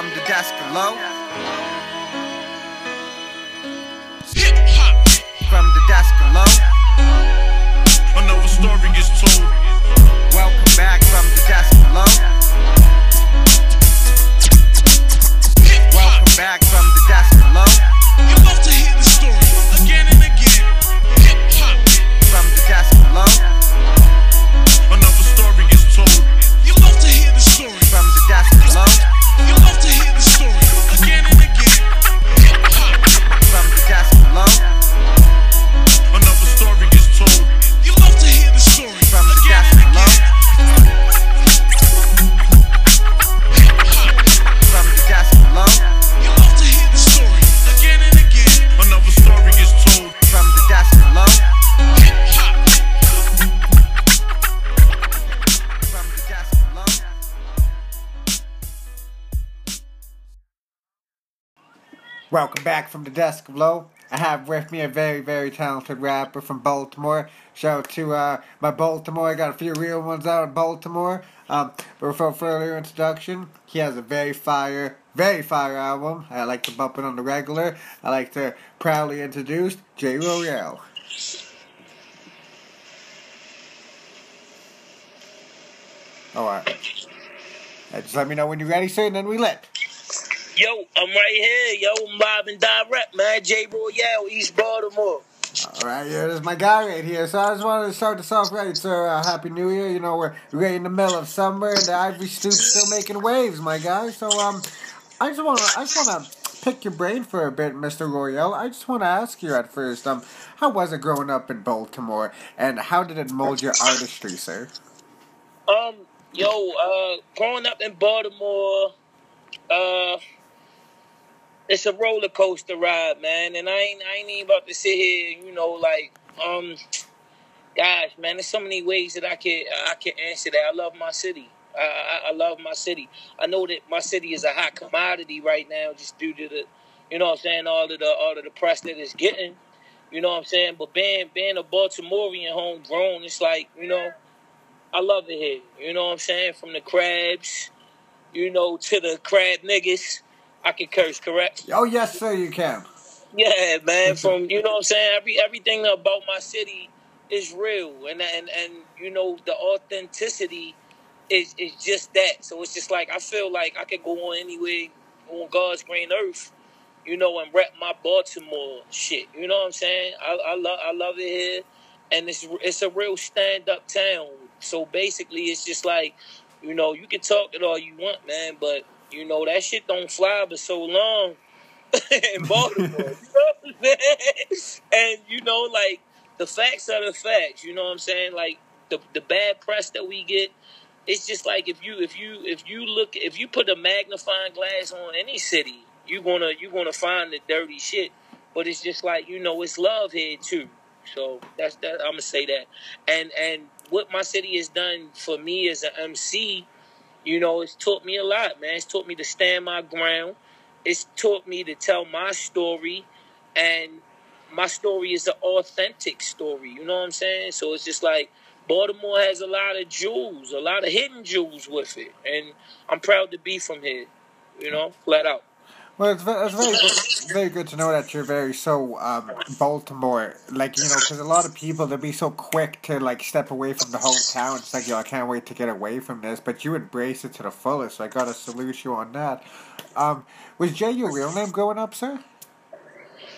from the desk Welcome back from the desk below. I have with me a very, very talented rapper from Baltimore. Shout out to uh, my Baltimore. I got a few real ones out of Baltimore. Um, but without further introduction, he has a very fire, very fire album. I like to bump it on the regular. I like to proudly introduce J. Royale. Alright. Uh, just let me know when you're ready, sir, and then we lit. Yo, I'm right here. Yo, I'm live and direct, man. J. Royale, East Baltimore. All right, yeah, this is my guy right here. So I just wanted to start this off right, sir. Uh, Happy New Year. You know, we're right in the middle of summer, and the Ivory Stoop's still making waves, my guy. So um, I just want to, I just want to pick your brain for a bit, Mister Royale. I just want to ask you at first, um, how was it growing up in Baltimore, and how did it mold your artistry, sir? Um, yo, uh, growing up in Baltimore, uh, it's a roller coaster ride, man. And I ain't, I ain't even about to sit here, you know, like, um, gosh, man, there's so many ways that I can, I can answer that. I love my city. I, I, I love my city. I know that my city is a hot commodity right now, just due to the, you know, what I'm saying all of the, all of the press that it's getting. You know what I'm saying? But being, being a Baltimorean homegrown, it's like, you know. I love it here. You know what I'm saying? From the crabs, you know, to the crab niggas. I can curse, correct? Oh yes, sir, you can. Yeah, man. From you know what I'm saying? Every everything about my city is real, and and and you know the authenticity is is just that. So it's just like I feel like I could go on anywhere on God's green earth, you know, and rep my Baltimore shit. You know what I'm saying? I, I love I love it here, and it's it's a real stand up town. So basically, it's just like you know you can talk it all you want, man, but you know that shit don't fly for so long in Baltimore. you know? And you know, like the facts are the facts. You know what I'm saying? Like the the bad press that we get. It's just like if you if you if you look if you put a magnifying glass on any city, you're gonna you're gonna find the dirty shit. But it's just like you know, it's love here too. So that's that. I'm gonna say that. And and what my city has done for me as an MC, you know, it's taught me a lot, man. It's taught me to stand my ground. It's taught me to tell my story, and my story is an authentic story. You know what I'm saying? So it's just like Baltimore has a lot of jewels, a lot of hidden jewels with it, and I'm proud to be from here. You know, flat out. Well, it's, it's very good, very good to know that you're very so um, Baltimore, like you know, because a lot of people they'll be so quick to like step away from the hometown. It's like, yo, I can't wait to get away from this, but you embrace it to the fullest. So I gotta salute you on that. Um, was Jay your real name growing up, sir?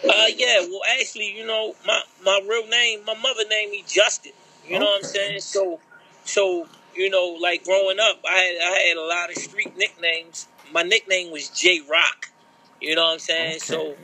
Uh, yeah. Well, actually, you know, my my real name, my mother named me Justin. You know what I'm saying? So, so you know, like growing up, I had I had a lot of street nicknames. My nickname was J Rock. You know what I'm saying? So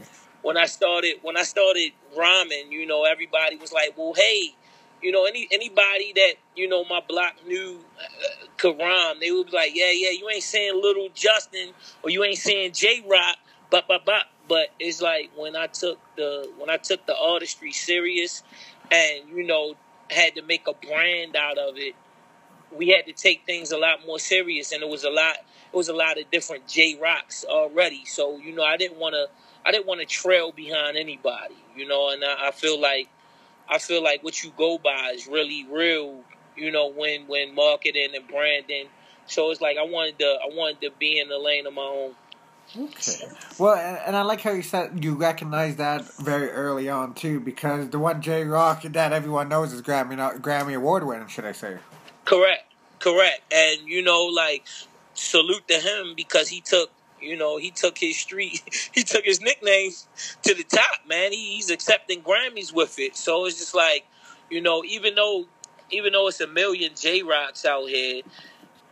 when I started when I started rhyming, you know, everybody was like, "Well, hey." You know, any anybody that you know my block knew uh, could rhyme, they would be like, "Yeah, yeah, you ain't saying Little Justin or you ain't saying J Rock, but but but." But it's like when I took the when I took the artistry serious, and you know had to make a brand out of it. We had to take things a lot more serious, and it was a lot. It was a lot of different J Rocks already. So you know, I didn't want to. I didn't want to trail behind anybody. You know, and I, I feel like I feel like what you go by is really real. You know, when when marketing and branding. So it's like I wanted to I wanted to be in the lane of my own. Okay. Well, and, and I like how you said you recognize that very early on too, because the one J Rock that everyone knows is Grammy Grammy Award winning, should I say? Correct, correct, and you know, like salute to him because he took. You know, he took his street, he took his nicknames to the top, man. He, he's accepting Grammys with it. So it's just like, you know, even though, even though it's a million J Rocks out here,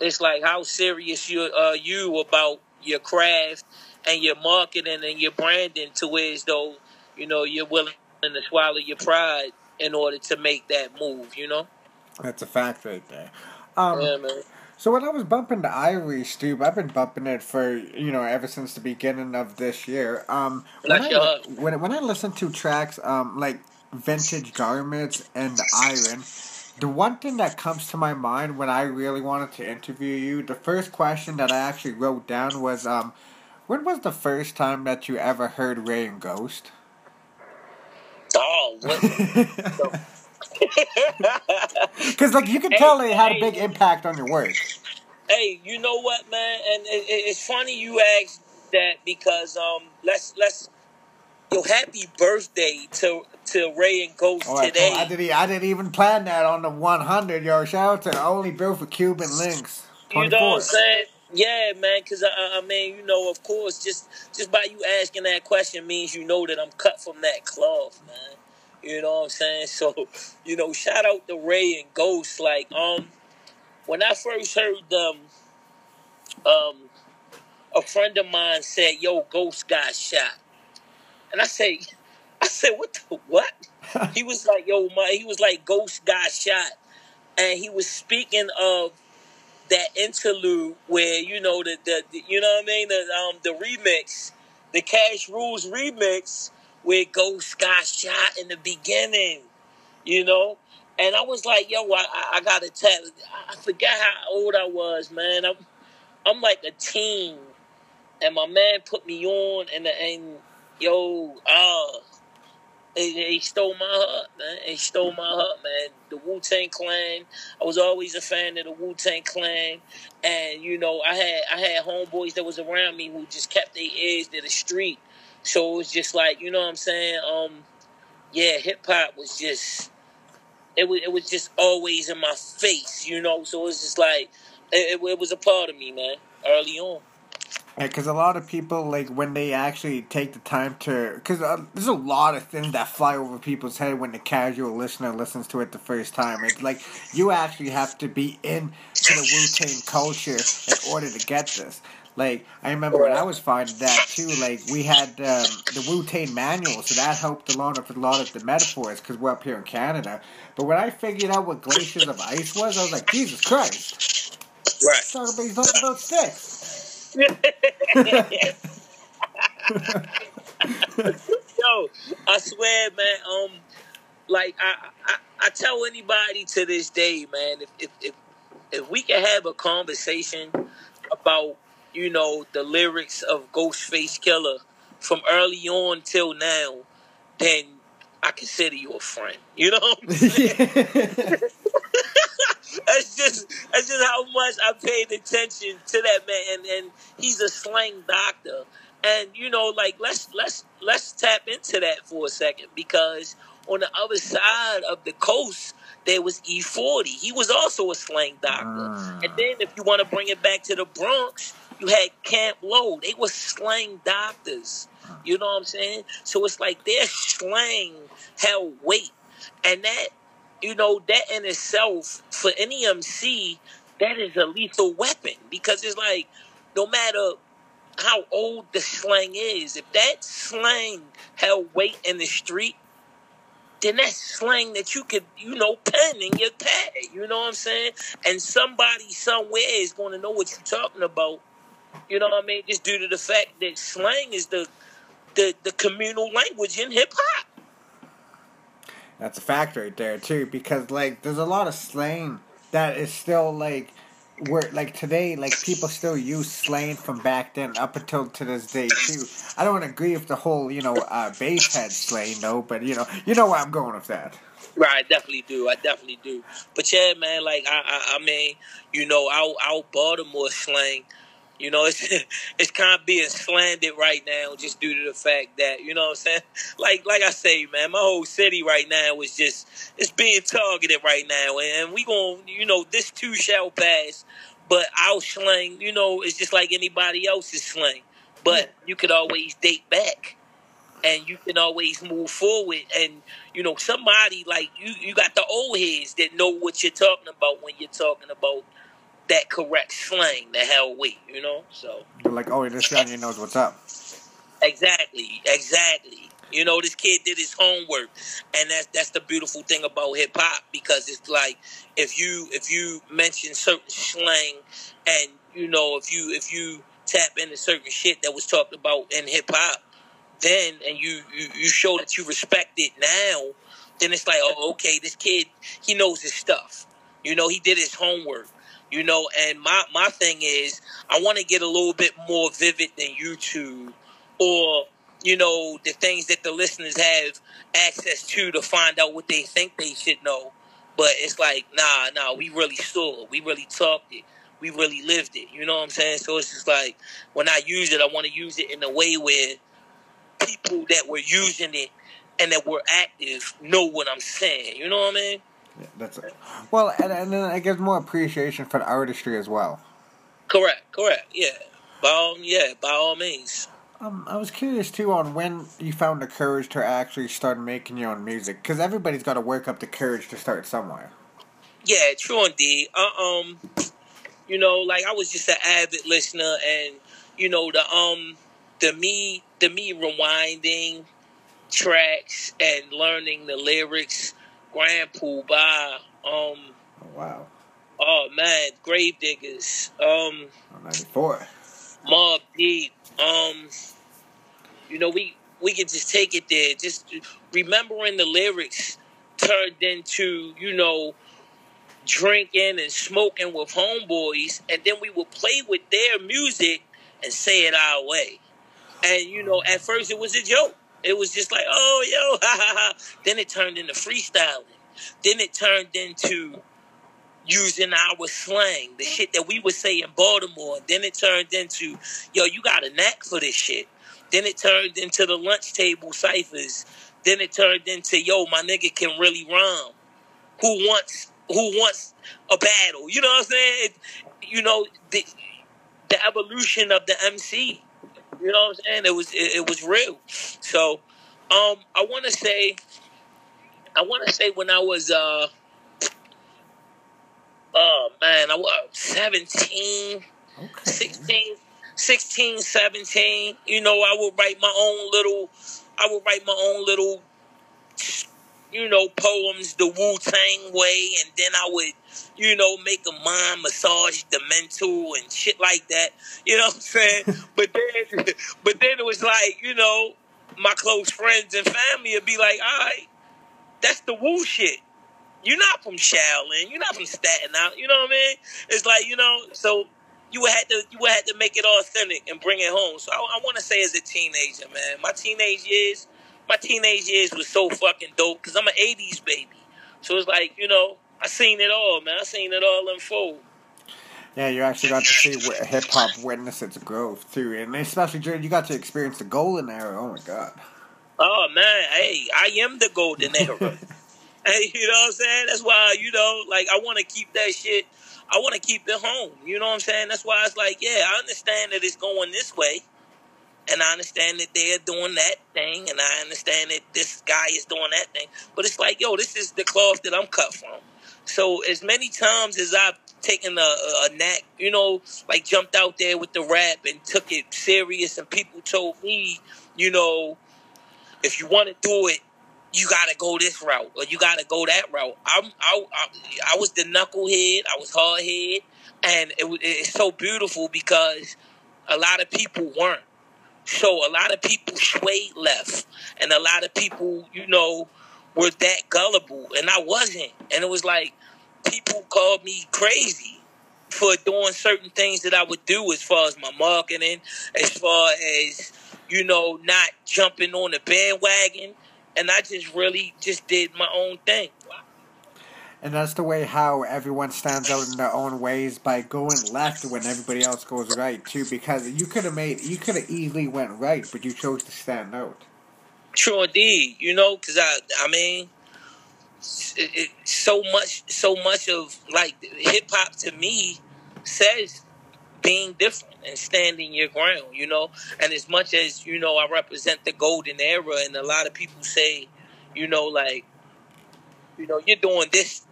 it's like how serious you are you about your craft and your marketing and your branding to where as though you know you're willing to swallow your pride in order to make that move. You know. That's a fact right there. Um, yeah, man. So when I was bumping the Ivory Stoop, I've been bumping it for you know ever since the beginning of this year. Um, when I, when when I listen to tracks um like Vintage Garments and the Iron, the one thing that comes to my mind when I really wanted to interview you, the first question that I actually wrote down was um, when was the first time that you ever heard Rae and Ghost? Oh, what? Because like you can hey, tell it had hey, a big impact on your work. Hey, you know what, man? And it, it's funny you asked that because um, let's let's yo happy birthday to to Rae and Ghost right, today. I didn't I didn't even plan that on the one hundred. Yo, shout out to only built for Cuban Linx. 24. You know what I'm saying? Yeah, man. Because I, I mean, you know, of course, just just by you asking that question means you know that I'm cut from that cloth, man. You know what I'm saying? So, you know, shout out to Rae and Ghost. Like, um, when I first heard them, um, a friend of mine said, "Yo, Ghost got shot," and I say, I said, "What the what?" he was like, "Yo, my," he was like, "Ghost got shot," and he was speaking of that interlude where you know the, the, the you know what I mean the um the remix, the Cash Rules remix where Ghost got shot in the beginning, you know? And I was like, yo, I, I gotta tell I forgot how old I was, man. I'm I'm like a teen. And my man put me on and and yo, uh he, he stole my heart, man. He stole my heart, man. The Wu Tang Clan. I was always a fan of the Wu Tang Clan, and you know, I had I had homeboys that was around me who just kept their ears to the street, so it was just like, you know what I'm saying? Um, yeah, hip hop was just it was it was just always in my face, you know. So it was just like it, it, it was a part of me, man, early on. Yeah, Because a lot of people, like, when they actually take the time to. Because uh, there's a lot of things that fly over people's head when the casual listener listens to it the first time. It's like you actually have to be in to the Wu Tang culture in order to get this. Like I remember when I was finding that too. Like we had um, the Wu Tang manual, so that helped a lot of a lot of the metaphors because we're up here in Canada. But when I figured out what glaciers of ice was, I was like, Jesus Christ! Right. Somebody's talking about sticks. Yo, I swear, man. Um, like I, I, I tell anybody to this day, man, if if if, if we can have a conversation about you know, the lyrics of Ghostface Killah from early on till now, then I consider you a friend. You know that's just that's just how much I paid attention to that man and, and he's a slang doctor. And you know, like let's let's let's tap into that for a second because on the other side of the coast there was E-40. He was also a slang doctor. Uh. And then if you want to bring it back to the Bronx, you had Camp Lo. They were slang doctors. You know what I'm saying? So it's like their slang held weight. And that, you know, that in itself, for any MC, that is a lethal weapon. Because it's like, no matter how old the slang is, if that slang held weight in the street, then that slang that you could, you know, pen in your tag. You know what I'm saying? And somebody somewhere is going to know what you're talking about you know what I mean? Just due to the fact that slang is the the, the communal language in hip hop. That's a fact right there too, because like there's a lot of slang that is still like where like today like people still use slang from back then up until to this day too. I don't agree with the whole you know uh, bass head slang though, but you know you know where I'm going with that. Right, I definitely do. I definitely do. But yeah, man, like I, I, I mean, you know, our our Baltimore slang You know, it's it's kind of being slandered right now just due to the fact that you know what I'm saying. Like like I say, man, my whole city right now is just it's being targeted right now, and we going you know this too shall pass. But our slang, you know, is just like anybody else's slang. But you could always date back, and you can always move forward. And you know, somebody like you, you got the old heads that know what you're talking about when you're talking about that correct slang, the hell wait, you know? So You're like, oh, this guy knows what's up. exactly, exactly. You know, this kid did his homework, and that's that's the beautiful thing about hip hop because it's like if you if you mention certain slang, and you know if you if you tap into certain shit that was talked about in hip hop, then and you, you you show that you respect it now, then it's like oh okay this kid he knows his stuff. You know he did his homework. You know, and my my thing is I want to get a little bit more vivid than YouTube or you know the things that the listeners have access to to find out what they think they should know. But it's like nah, nah, we really saw it. We really talked it. We really lived it. You know what I'm saying? So it's just like when I use it, I want to use it in a way where people that were using it and that were active know what I'm saying. You know what I mean? Yeah, that's it. Well, and, and then it gives more appreciation for the artistry as well. Correct, correct. Yeah. By all, yeah, by all means. Um, I was curious too on when you found the courage to actually start making your own music, because everybody's got to work up the courage to start somewhere. Yeah, true indeed. Uh, um, you know, like I was just an avid listener, and you know the um the me the me rewinding tracks and learning the lyrics. Grand Puba, um, Oh, wow. oh man, Gravediggaz, um, Oh, 94. Mobb Deep, um, you know we we can just take it there. Just remembering the lyrics turned into you know drinking and smoking with homeboys, and then we would play with their music and say it our way. And you know, at first it was a joke. It was just like, oh, yo, ha ha ha. Then it turned into freestyling. Then it turned into using our slang, the shit that we would say in Baltimore. Then it turned into, yo, you got a knack for this shit. Then it turned into the lunch table ciphers. Then it turned into, yo, my nigga can really rhyme. Who wants who wants a battle? You know what I'm saying? You know the the evolution of the MC. You know what I'm saying? It was it, it was real. So, um, I want to say, I want to say when I was uh, oh man, I was 17, Okay. 16, 16, 17. You know, I would write my own little, I would write my own little, you know, poems the Wu Tang way, and then I would, you know, make a mind massage the mental and shit like that. You know what I'm saying? but then, but then it was like, you know, my close friends and family would be like, all right, that's the Wu shit. You're not from Shaolin. You're not from Staten Island. You know what I mean? It's like you know. So you would have to you would have to make it authentic and bring it home. So I, I want to say as a teenager, man, my teenage years, my teenage years was so fucking dope because I'm an '80s baby. So it's like you know, I seen it all, man. I seen it all unfold. Yeah, you actually got to see hip hop witness its growth too, and especially during you got to experience the golden era. Oh my god. Oh man, hey, I am the golden era. hey, you know what I'm saying? That's why you know, like I want to keep that shit. I want to keep it home. You know what I'm saying? That's why it's like, yeah, I understand that it's going this way, and I understand that they're doing that thing, and I understand that this guy is doing that thing. But it's like, yo, this is the cloth that I'm cut from. So as many times as I've taken a, a, knack, you know, like jumped out there with the rap and took it serious, and people told me, you know, if you want to do it, you got to go this route or you got to go that route. I'm, I, I, I was the knucklehead. I was hard head, and it, it's so beautiful because a lot of people weren't. So a lot of people swayed left, and a lot of people, you know, were that gullible, and I wasn't. And it was like people called me crazy for doing certain things that I would do as far as my marketing, as far as you know, not jumping on the bandwagon. And I just really just did my own thing. And that's the way how everyone stands out in their own ways by going left when everybody else goes right too. Because you could have made, you could have easily went right, but you chose to stand out. True indeed. You know, because I, I mean, it, it, so much, so much of like hip hop to me says being different and standing your ground. You know, and as much as you know, I represent the golden era, and a lot of people say, you know, like, you know, you're doing this,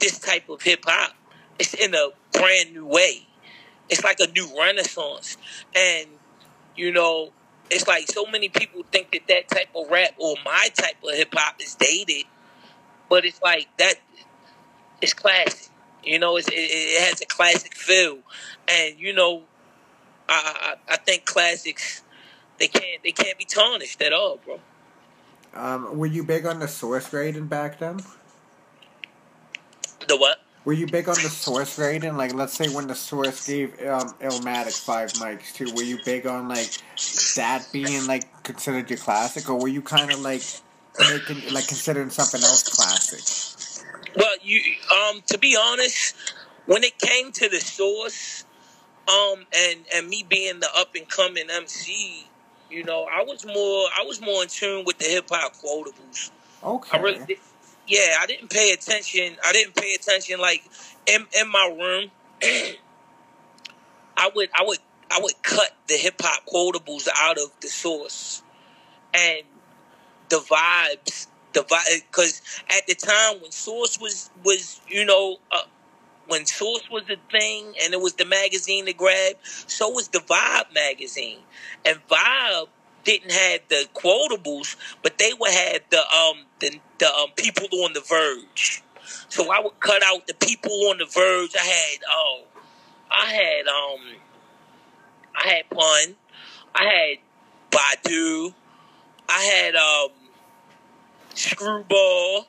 this type of hip hop. It's in a brand new way. It's like a new renaissance, and you know, it's like so many people think that that type of rap or my type of hip hop is dated, but it's like that. It's classic, you know. It, it has a classic feel, and you know, I, I I think classics they can't they can't be tarnished at all, bro. Um, were you big on the source grading back then? The what? Were you big on the source grading? Like, let's say when the source gave um, Illmatic five mics too, were you big on like that being like considered your classic, or were you kind of like making like considering something else classic? Well, you um to be honest, when it came to the source, um and and me being the up and coming MC, you know, I was more I was more in tune with the hip hop quotables. Okay. I really. Yeah, I didn't pay attention. I didn't pay attention like in in my room. I would I would I would cut the hip hop quotables out of the source and the vibes, the vibe, because at the time when source was was you know uh, when source was the thing and it was the magazine to grab, so was the Vibe magazine, and Vibe didn't have the quotables, but they would have the um the the um, people on the verge. So I would cut out the people on the verge. I had oh, I had um, I had pun, I had Badu, I had um, Screwball.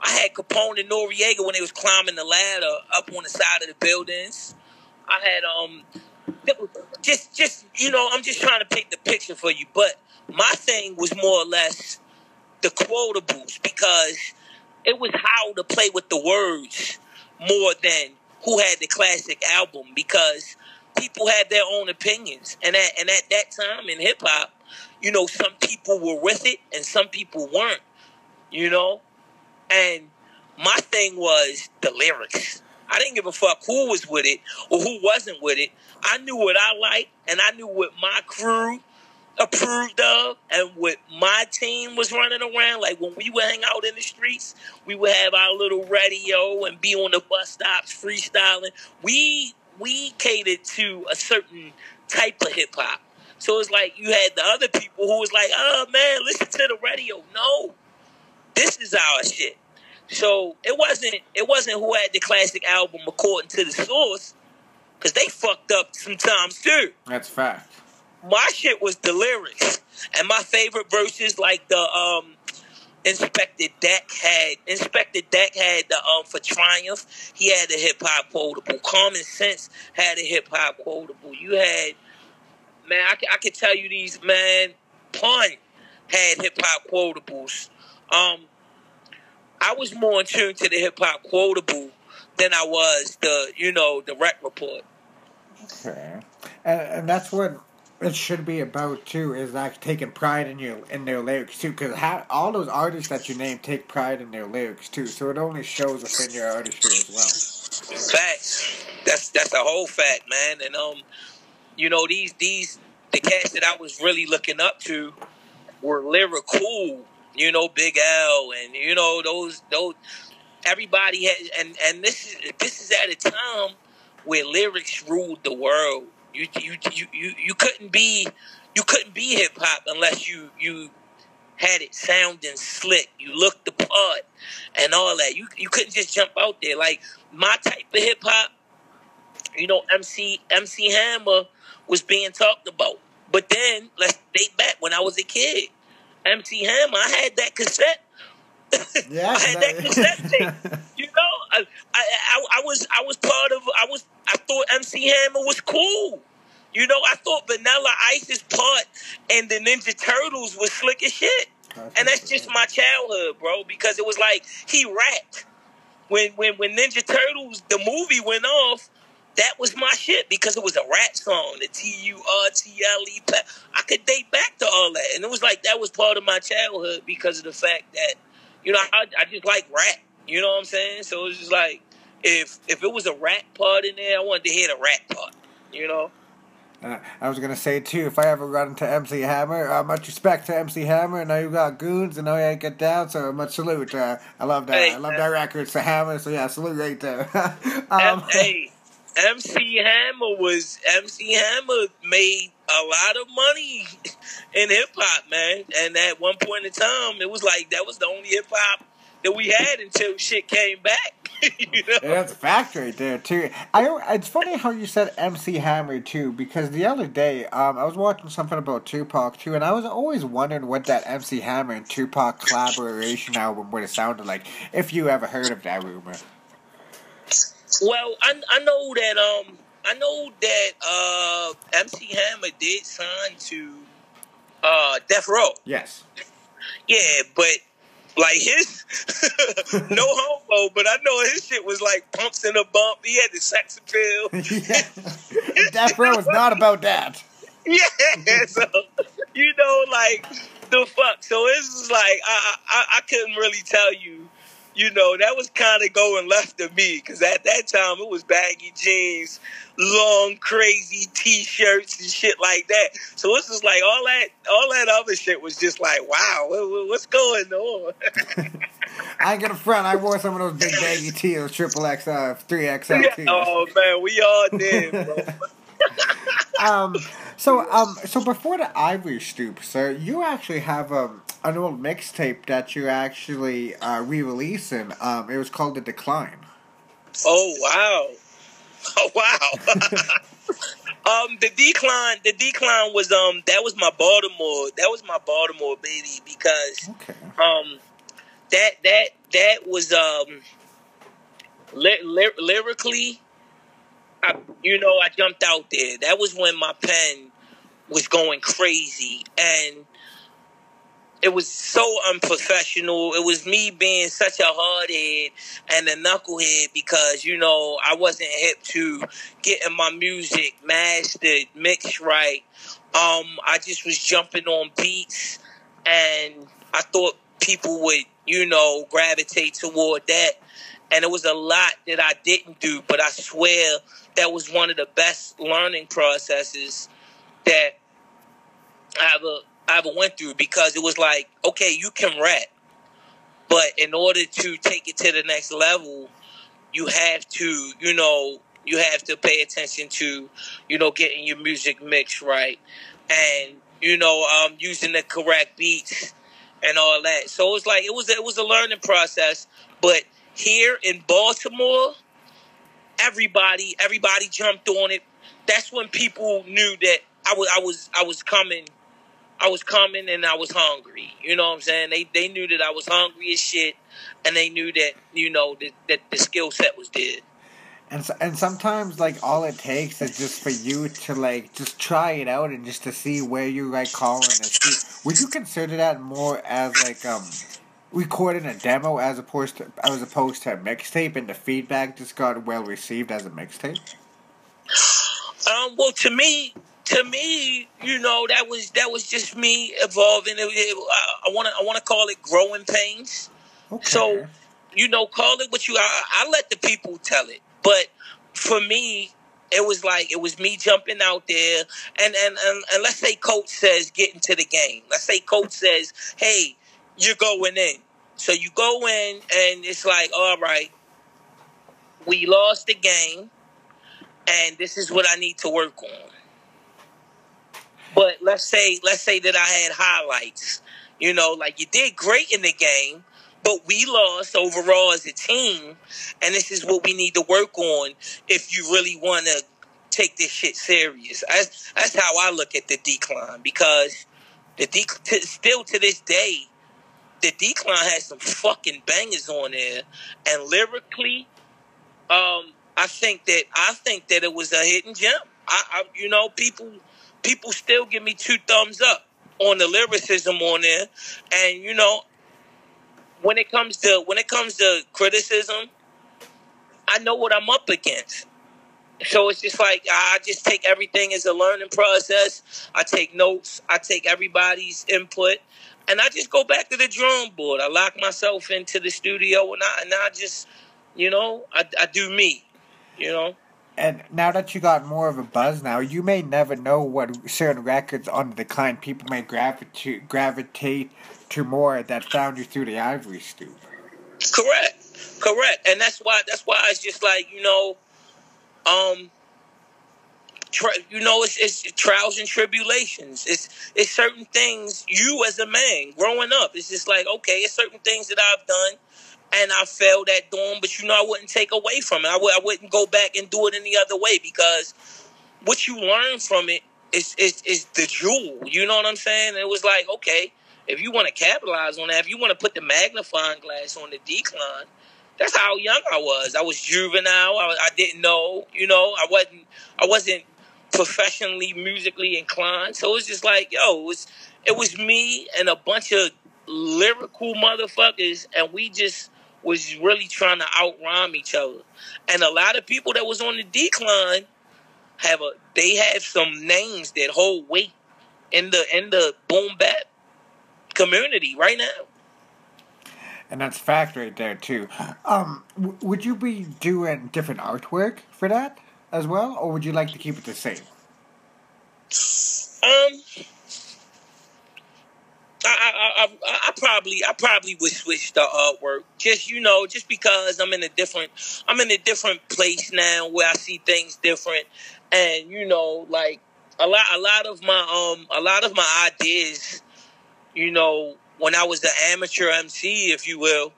I had Capone and Noreaga when they was climbing the ladder up on the side of the buildings. I had um just just you know, I'm just trying to paint the picture for you. But my thing was more or less the quotables because it was how to play with the words more than who had the classic album because people had their own opinions. And at and at that time in hip hop, you know, some people were with it and some people weren't. You know? And my thing was the lyrics. I didn't give a fuck who was with it or who wasn't with it. I knew what I liked and I knew what my crew approved of and what my team was running around. Like when we would hang out in the streets, we would have our little radio and be on the bus stops freestyling. We we catered to a certain type of hip hop. So it's like you had the other people who was like, oh man, listen to the radio. No. This is our shit. So it wasn't it wasn't who had the classic album according to the source, because they fucked up sometimes too. That's fact. My shit was the lyrics, and my favorite verses like the um. Inspectah Deck had Inspectah Deck had the um for Triumph. He had a hip hop quotable. Common Sense had a hip hop quotable. You had man, I, can- I could tell you these man. Pun had hip hop quotables. Um, I was more in tune to the hip hop quotable than I was the you know the rec report. Okay. And, and that's what it should be about too. Is like taking pride in your in their lyrics too, because all those artists that you name take pride in their lyrics too. So it only shows within your artistry as well. Facts. That's that's a whole fact, man. And um, you know these these the cats that I was really looking up to were lyrical. You know, Big L, and you know those those everybody had, and and this is this is at a time where lyrics ruled the world. You you you you, you couldn't be you couldn't be hip hop unless you you had it sounding slick. You looked the part and all that. You you couldn't just jump out there like my type of hip hop. You know, MC MC Hammer was being talked about. But then let's date back when I was a kid. MC Hammer, I had that cassette. Yeah, I had that cassette tape. You know, I, I, I, I was I was part of I was I thought MC Hammer was cool. You know, I thought Vanilla Ice's part and the Ninja Turtles was slick as shit. And that's just my childhood, bro, because it was like he rapped. when when when Ninja Turtles the movie went off, that was my shit because it was a rap song, the T U R T L E. I could date back to all that, and it was like that was part of my childhood because of the fact that you know I, I just like rap. You know what I'm saying? So it was just like if if it was a rap part in there, I wanted to hear the rap part. You know. Uh, I was gonna say too, if I ever run into MC Hammer, uh, much respect to MC Hammer. I know you got goons, and know you ain't get down, so much salute. Uh, I love that. Hey, I love that record, so Hammer. So yeah, salute right there. um, hey, MC Hammer was MC Hammer made a lot of money in hip hop, man. And at one point in time, it was like that was the only hip hop that we had until shit came back. you know? Yeah, that's a fact right there too. I it's funny how you said MC Hammer too because the other day um I was watching something about Tupac too and I was always wondering what that MC Hammer and Tupac collaboration album would have sounded like if you ever heard of that rumor. Well, I I know that um I know that uh MC Hammer did sign to uh Death Row. Yes. Yeah, but like his no homo, but I know his shit was like pumps in a bump. He had the sex appeal. yeah. Death Row was not about that. Yeah, so you know, like the fuck. So it's like I I, I couldn't really tell you. You know, that was kind of going left of me because at that time it was baggy jeans, long crazy t-shirts and shit like that. So it's just like all that, all that other shit was just like, wow, what, what- what's going on? I ain't gonna front. I wore some of those big baggy tees, triple XL, uh, three XL oh man, we all did, bro. um, so um, so before the Ivory Stoop, sir, you actually have um an old mixtape that you're actually uh, re-releasing. Um, it was called The Decline. Oh wow. Oh wow. um the decline the decline was um that was my Baltimore that was my Baltimore baby because Okay. um that that that was um ly- ly- lyrically I, you know I jumped out there. That was when my pen was going crazy and it was so unprofessional. It was me being such a hardhead and a knucklehead because, you know, I wasn't hip to getting my music mastered, mixed right. Um, I just was jumping on beats and I thought people would, you know, gravitate toward that. And it was a lot that I didn't do, but I swear that was one of the best learning processes that I ever I ever went through because it was like, okay, you can rap, but in order to take it to the next level, you have to, you know, you have to pay attention to, you know, getting your music mixed right, and you know, um, using the correct beats and all that. So it was like it was it was a learning process, but here in Baltimore, everybody everybody jumped on it. That's when people knew that I was I was I was coming I was coming and I was hungry. You know what I'm saying? They they knew that I was hungry as shit and they knew that, you know, that, that the skill set was there. And so, and sometimes like all it takes is just for you to like just try it out and just to see where you like calling. Would you consider that more as like um recording a demo as opposed to as opposed to a mixtape and the feedback just got well received as a mixtape? Um, well, to me, to me, you know, that was that was just me evolving. It, it, I want to I want to call it growing pains. Okay. So, you know, call it what you. I, I let the people tell it, but for me, it was like it was me jumping out there, and and and, and let's say coach says get into the game. Let's say coach says, hey, you're going in. So you go in, and it's like, all right, we lost the game, and this is what I need to work on. But let's say let's say that I had highlights. You know, like you did great in the game, but we lost overall as a team, and this is what we need to work on if you really want to take this shit serious. That's, that's how I look at the decline because the dec- t- still to this day, the decline has some fucking bangers on there, and lyrically, um, I think that I think that it was a hidden gem. I, I you know, people people still give me two thumbs up on the lyricism on there, and you know, when it comes to when it comes to criticism, I know what I'm up against. So it's just like I just take everything as a learning process. I take notes. I take everybody's input, and I just go back to the drawing board. I lock myself into the studio, and I and I just, you know, I, I do me, you know. And now that you got more of a buzz now, you may never know what certain records on the decline people may gravitate gravitate to more that found you through the ivory stoop. Correct, correct, and that's why that's why it's just like you know, um, you know, it's, it's trials and tribulations. It's it's certain things you as a man growing up. It's just like okay, it's certain things that I've done and I failed at doing, but you know, I wouldn't take away from it. I w- I wouldn't go back and do it any other way because what you learn from it is, is, is the jewel. You know what I'm saying? it was like, okay, if you want to capitalize on that, if you want to put the magnifying glass on the decline, that's how young I was. I was juvenile. I, I didn't know, you know, I wasn't, I wasn't professionally musically inclined. So it was just like, yo, it was, it was me and a bunch of lyrical motherfuckers, and we just was really trying to out rhyme each other. And a lot of people that was on the decline have a they have some names that hold weight in the in the boom bap community right now. And that's fact right there too. Um, w- would you be doing different artwork for that as well, or would you like to keep it the same? Um, I, I, I, I probably I probably would switch the artwork just you know just because I'm in a different I'm in a different place now where I see things different and you know like a lot a lot of my um a lot of my ideas you know when I was the amateur MC if you will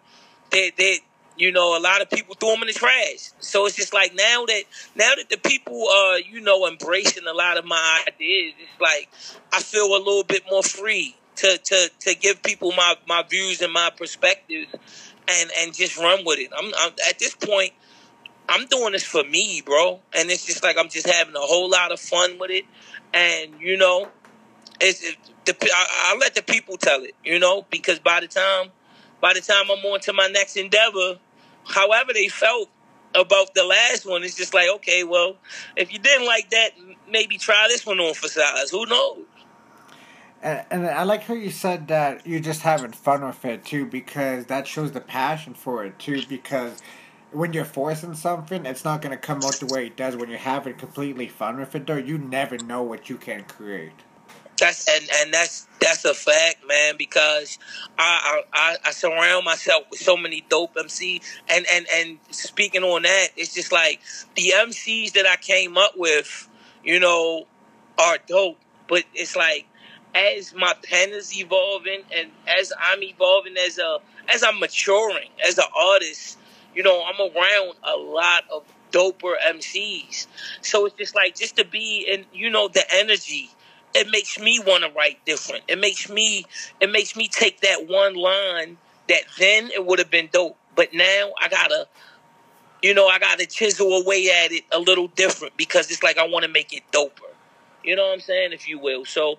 they they you know a lot of people threw them in the trash so it's just like now that now that the people are you know embracing a lot of my ideas it's like I feel a little bit more free to to to give people my my views and my perspectives and and just run with it. I'm, I'm at this point. I'm doing this for me, bro, and it's just like I'm just having a whole lot of fun with it, and you know, it's it, the I, I let the people tell it, you know, because by the time by the time I'm on to my next endeavor, however they felt about the last one, it's just like okay, well, if you didn't like that, maybe try this one on for size. Who knows? And, and I like how you said that you're just having fun with it too, because that shows the passion for it too. Because when you're forcing something, it's not gonna come out the way it does. When you're having completely fun with it, though, you never know what you can create. That's and and that's that's a fact, man. Because I I, I surround myself with so many dope MCs, and and and speaking on that, it's just like the MCs that I came up with, you know, are dope. But it's like as my pen is evolving and as I'm evolving as a as I'm maturing as an artist, you know, I'm around a lot of doper MCs. So it's just like just to be in, you know, the energy. It makes me want to write different. It makes me it makes me take that one line that then it would have been dope, but now I gotta you know, I gotta chisel away at it a little different because it's like I want to make it doper. You know what I'm saying, if you will. So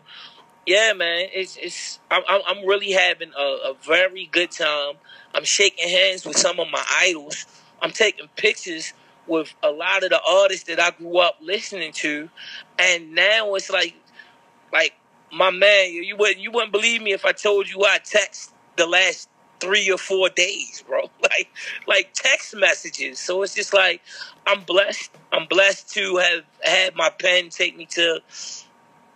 yeah, man, it's it's I'm I'm really having a, a very good time. I'm shaking hands with some of my idols. I'm taking pictures with a lot of the artists that I grew up listening to, and now it's like, like my man, you wouldn't you wouldn't believe me if I told you I text the last three or four days, bro. Like like text messages. So it's just like I'm blessed. I'm blessed to have had my pen take me to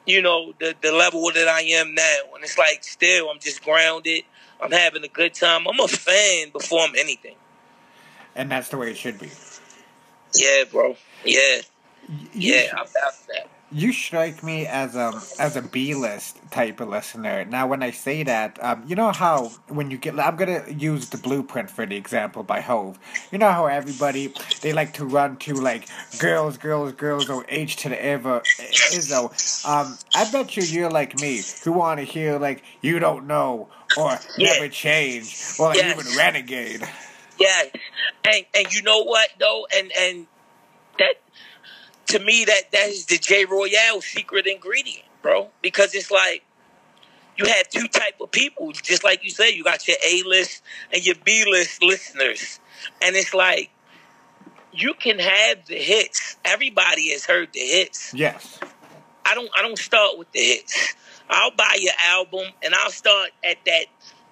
you know, the, the level that I am now. And it's like, still, I'm just grounded. I'm having a good time. I'm a fan before I'm anything. And that's the way it should be. Yeah, bro. Yeah. You yeah, I'm about that. You strike me as a as a B list type of listener. Now, when I say that, um, you know how when you get, I'm gonna use the Blueprint for the example by Hove. You know how everybody they like to run to like girls, girls, girls, or H to the ever Izzo. Um, I bet you you're like me who want to hear like you don't know or Yeah. never change or Yes. even renegade. Yes. And and you know what though? And and that to me that that is the J Royale secret ingredient, bro. Because it's like you have two type of people, just like you said, you got your A list and your B list listeners. And it's like you can have the hits. Everybody has heard the hits. Yes. I don't I don't start with the hits. I'll buy your album and I'll start at that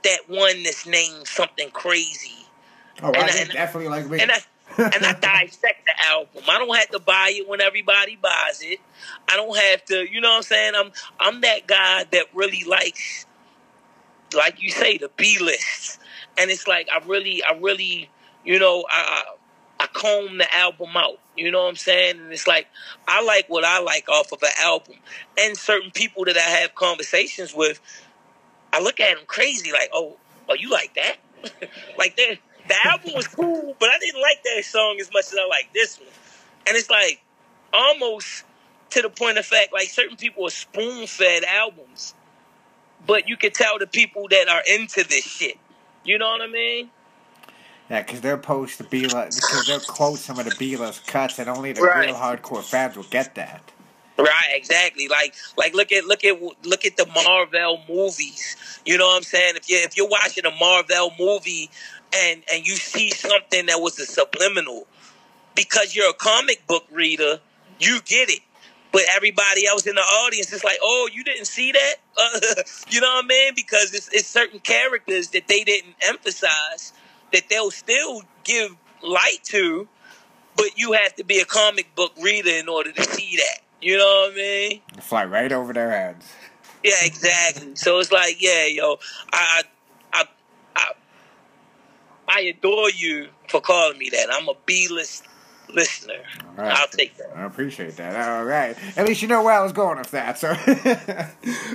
that one that's named something crazy. Oh, I And- think and- definitely like me. And I and I dissect the album. I don't have to buy it when everybody buys it. I don't have to, you know what I'm saying? I'm I'm that guy that really likes like you say, the B list. And it's like I really I really, you know, I I, comb the album out. You know what I'm saying? And it's like I like what I like off of an album. And certain people that I have conversations with, I look at them crazy, like, oh, oh, you like that? like that. The album was cool, but I didn't like that song as much as I like this one. And it's like almost to the point of fact, like certain people are spoon fed albums, but you can tell the people that are into this shit. You know what I mean? Yeah, because they're supposed to be like, because they'll quote some of the B-list cuts, and only the Right. real hardcore fans will get that. Right, exactly. Like, like look at look at look at the Marvel movies. You know what I'm saying? If you if you're watching a Marvel movie and and you see something that was a subliminal, because you're a comic book reader, you get it. But everybody else in the audience is like, "Oh, you didn't see that?" Uh, you know what I mean? Because it's, it's certain characters that they didn't emphasize that they'll still give light to, but you have to be a comic book reader in order to see that. You know what I mean? Fly right over their heads. Yeah, exactly. So it's like, yeah, yo, I, I adore you for calling me that. I'm a B-list listener. All right. I'll take that. I appreciate that. All right. At least you know where I was going with that. So, um,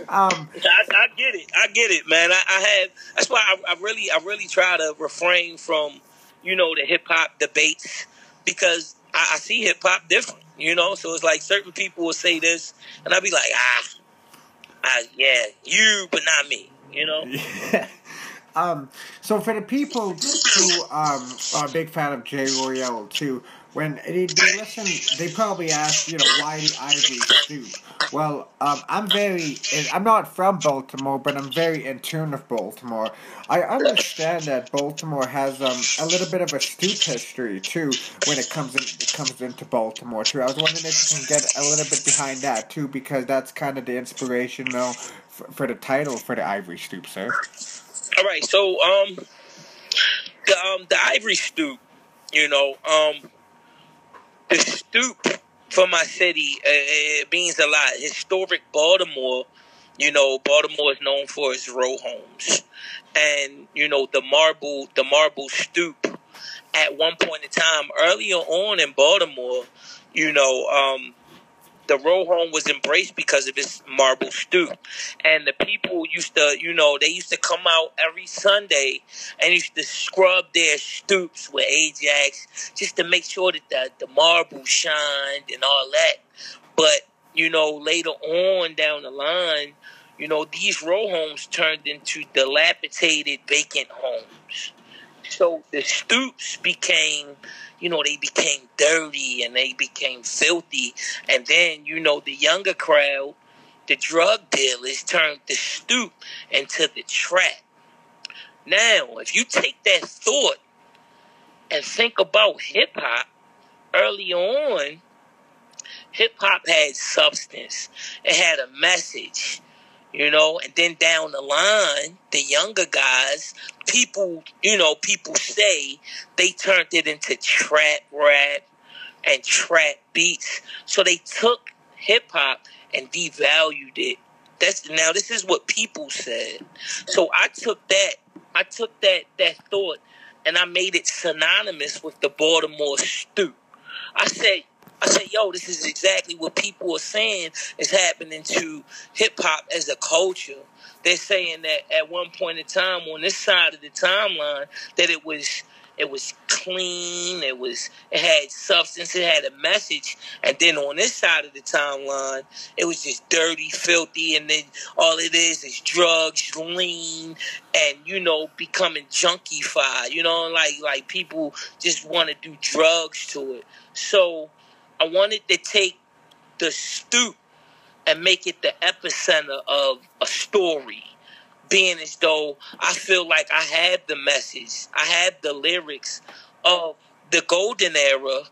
I, I get it. I get it, man. I, I have. That's why I, I really, I really try to refrain from, you know, the hip hop debates because I, I see hip hop different. You know, so it's like certain people will say this, and I'll be like, ah, ah, yeah, you, but not me. You know. um, so for the people who um, are a big fan of Jay Royale too, when they, they listen, they probably ask, you know, why the Ivory Stoop? Well, um, I'm very, I'm not from Baltimore, but I'm very in tune with Baltimore. I understand that Baltimore has um, a little bit of a stoop history too when it comes in, it comes into Baltimore too. I was wondering if you can get a little bit behind that too, because that's kind of the inspiration, though, for, for the title for the Ivory Stoop, sir. All right, so um, the um the Ivory Stoop, you know, um, the stoop for my city, uh, it means a lot. Historic Baltimore, you know, Baltimore is known for its row homes, and you know the marble, the marble stoop. At one point in time, earlier on in Baltimore, you know, um, the row home was embraced because of its marble stoop. And the people used to, you know, they used to come out every Sunday and used to scrub their stoops with Ajax just to make sure that the, the marble shined and all that. But, you know, later on down the line, you know, these row homes turned into dilapidated vacant homes. So the stoops became, you know, they became dirty and they became filthy. And then, you know, the younger crowd, the drug dealers turned the stoop into the trap. Now, if you take that thought and think about hip hop, early on, hip hop had substance. It had a message, you know, and then down the line, the younger guys, people, you know, people say they turned it into trap rap and trap beats. So they took hip hop and devalued it. That's now this is what people said. So I took that I took that that thought and I made it synonymous with the Baltimore stoop. I said I said, yo, this is exactly what people are saying is happening to hip hop as a culture. They're saying that at one point in time on this side of the timeline that it was it was clean, it was it had substance, it had a message, and then on this side of the timeline, it was just dirty, filthy, and then all it is is drugs, lean, and you know, becoming junkified. You know, like like people just want to do drugs to it. So I wanted to take the stoop and make it the epicenter of a story. Being as though I feel like I have the message, I have the lyrics of the golden era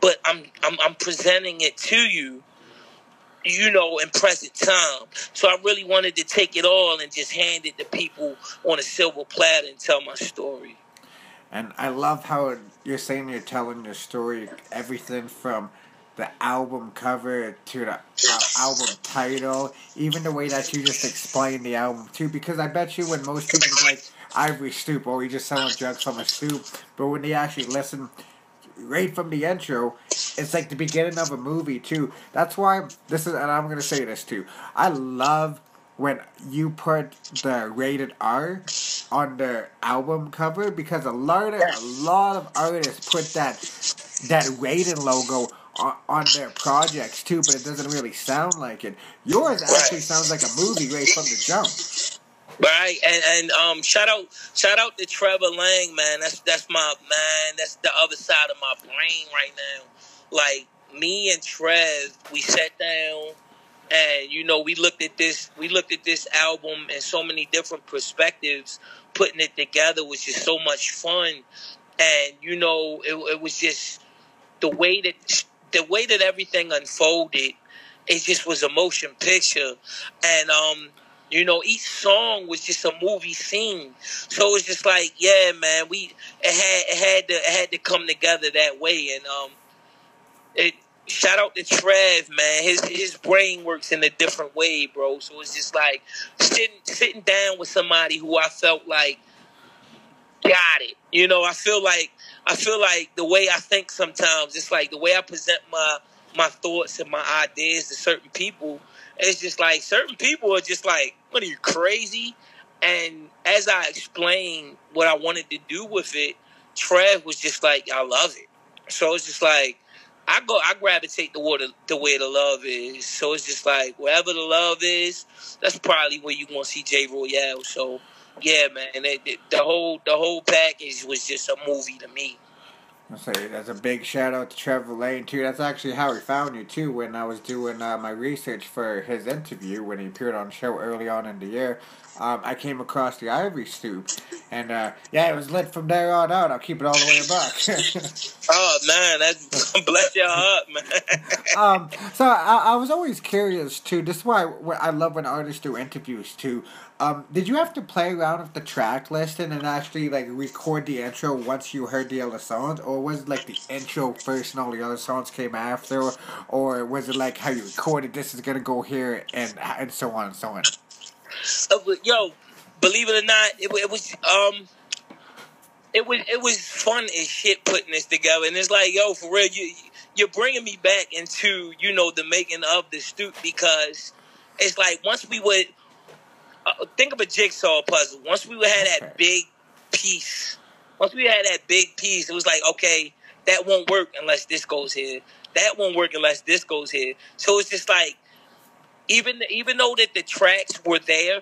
but I'm I'm, I'm presenting it to you you know, in present time. So I really wanted to take it all and just hand it to people on a silver platter and tell my story. And I love how you're saying you're telling your story, everything from the album cover to the uh, album title, even the way that you just explain the album too. Because I bet you when most people like Ivory Stoop, or we just selling drugs from a stoop, but when they actually listen right from the intro, it's like the beginning of a movie too. That's why this is, and I'm gonna say this too. I love when you put the rated R on the album cover because a lot of a lot of artists put that that rated logo on, on their projects too, but it doesn't really sound like it. Yours actually sounds like a movie right from the jump. Right, and and um, shout out, shout out to Trevor Lang, man. That's that's my man. That's the other side of my brain right now. Like me and Trev, we sat down, and you know, we looked at this. We looked at this album in so many different perspectives. Putting it together was just so much fun, and you know, it, it was just the way that the way that everything unfolded. It just was a motion picture, and um you know, each song was just a movie scene. So it's just like, yeah, man, we it had it had to it had to come together that way. And um it shout out to Trev, man. His his brain works in a different way, bro. So it's just like sitting sitting down with somebody who I felt like got it. You know, I feel like I feel like the way I think sometimes, it's like the way I present my my thoughts and my ideas to certain people it's just like certain people are just like, what are you crazy? And as I explained what I wanted to do with it, Trev was just like, I love it. So it's just like I go, I gravitate the, the way the love is. So it's just like wherever the love is, that's probably where you are gonna see Jay Royale. So yeah, man, it, it, the whole the whole package was just a movie to me. I say that's a big shout out to Trevor Lane too. That's actually how he found you too. When I was doing uh, my research for his interview when he appeared on the show early on in the year, um, I came across the Ivory Stoop, and uh, yeah, it was lit from there on out. I'll keep it all the way back. oh man, that's bless your heart, man. um, so I, I was always curious too. This is why I love when artists do interviews too. Um, did you have to play around with the track listing and then actually like record the intro once you heard the other songs, or was it like the intro first and all the other songs came after, or was it like how you recorded this is gonna go here and and so on and so on? Uh, yo, believe it or not, it, it was um, it was it was fun as shit putting this together, and it's like yo, for real, you you're bringing me back into you know the making of the stoop because it's like once we would uh, think of a jigsaw puzzle. Once we had that big piece, once we had that big piece, it was like, okay, that won't work unless this goes here. That won't work unless this goes here. So it's just like, even even though that the tracks were there,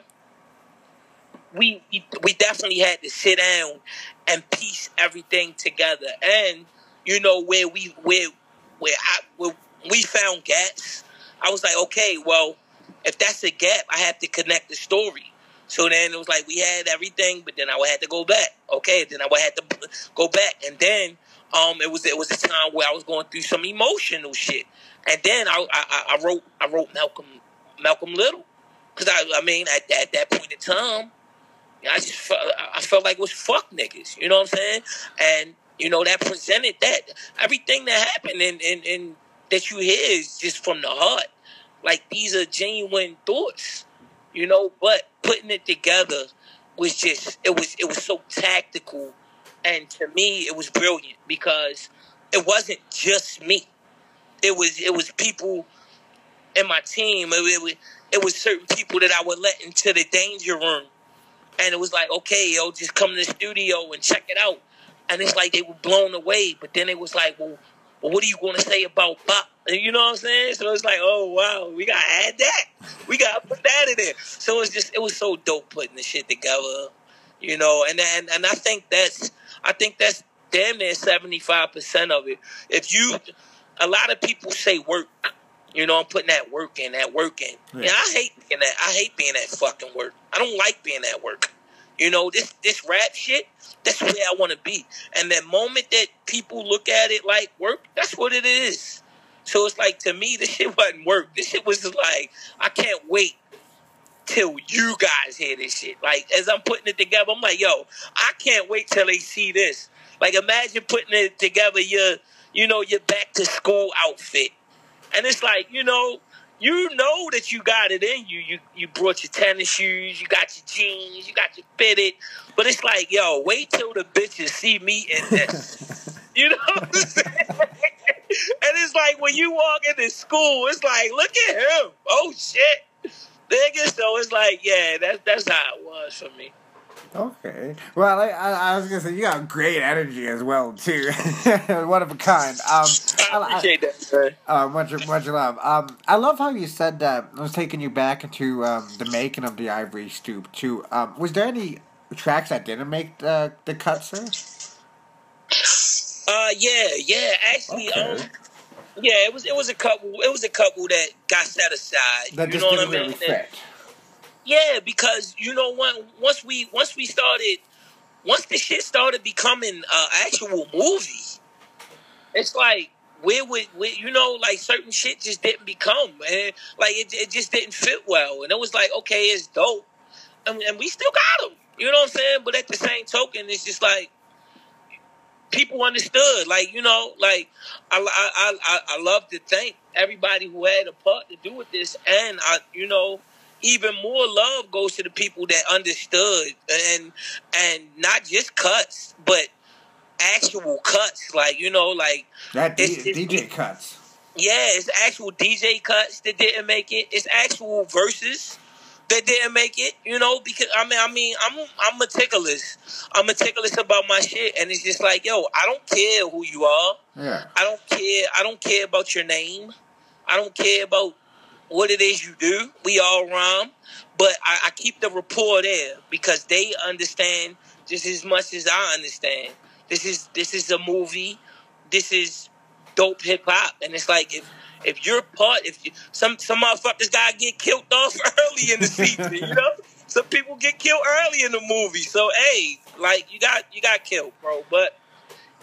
we we definitely had to sit down and piece everything together. And you know where we where where I where we found gaps, I was like, okay, well if that's a gap, I have to connect the story. So then it was like we had everything, but then I would have to go back. Okay, then I would have to go back, and then um, it was it was a time where I was going through some emotional shit, and then I I, I wrote I wrote Malcolm Malcolm Little. Because I I mean at, at that point in time, I just felt I felt like it was fuck niggas, you know what I'm saying, and you know that presented that. Everything that happened and and, and that you hear is just from the heart like these are genuine thoughts, you know. But putting it together was just it was it was so tactical, and to me it was brilliant because it wasn't just me. It was it was people in my team. It, it, was, it was certain people that I would let into the danger room, and it was like, okay, yo, just come to the studio and check it out. And it's like they were blown away. But then it was like, well, well what are you going to say about Pop? You know what I'm saying? So it's like, oh wow, we gotta add that. We gotta put that in there. So it's just it was so dope putting the shit together. You know, and and and I think that's I think that's damn near seventy five percent of it. If you a lot of people say work. You know, I'm putting that work in, that work in. Yeah. I hate being that. I hate being that fucking work. I don't like being at work. You know, this this rap shit, that's where I want to be. And the moment that people look at it like work, that's what it is. So it's like to me, this shit wasn't work. This shit was like I can't wait till you guys hear this shit. Like as I'm putting it together, I'm like, yo, I can't wait till they see this. Like imagine putting it together your, you know, your back to school outfit, and it's like, you know, you know that you got it in you. You you brought your tennis shoes, you got your jeans, you got your fitted, but it's like, yo, wait till the bitches see me in this. you know what I'm saying? and it's like when you walk into school, it's like, look at him. Oh shit. Nigga, so it's like, yeah, that's that's how it was for me. Okay. Well, I, I, I was gonna say you got great energy as well too. One of a kind. Um, I appreciate that. Uh, much much love. Um, I love how you said that. I was taking you back into um, the making of the Ivory Stoop too. Um, was there any tracks that didn't make the the cut, sir? Uh, yeah, yeah. Actually, Okay. um, yeah, it was it was a couple. It was a couple that got set aside. That you know what I mean? really That- fit. Yeah, because you know what? Once we once we started, once the shit started becoming uh, actual movie, it's like where would where, you know like certain shit just didn't become and like it, it just didn't fit well, and it was like okay, it's dope, and, and we still got them. You know what I'm saying? But at the same token, it's just like people understood. Like you know, like I I I, I love to thank everybody who had a part to do with this, and I you know even more love goes to the people that understood and and not just cuts, but actual cuts. Like you know, like That D- It's- it's- DJ cuts. yeah, it's actual DJ cuts that didn't make it. It's actual verses that didn't make it. You know, because I mean, I mean, I'm I'm meticulous. I'm meticulous about my shit, and it's just like, yo, I don't care who you are. Yeah. I don't care. I don't care about your name. I don't care about what it is you do. We all rhyme, but I, I keep the rapport there because they understand just as much as I understand. This is this is a movie. This is dope hip hop, and it's like if if you're part, if you, some some motherfuckers gotta get killed off early in the season, you know. Some people get killed early in the movie, so hey, like you got you got killed, bro. But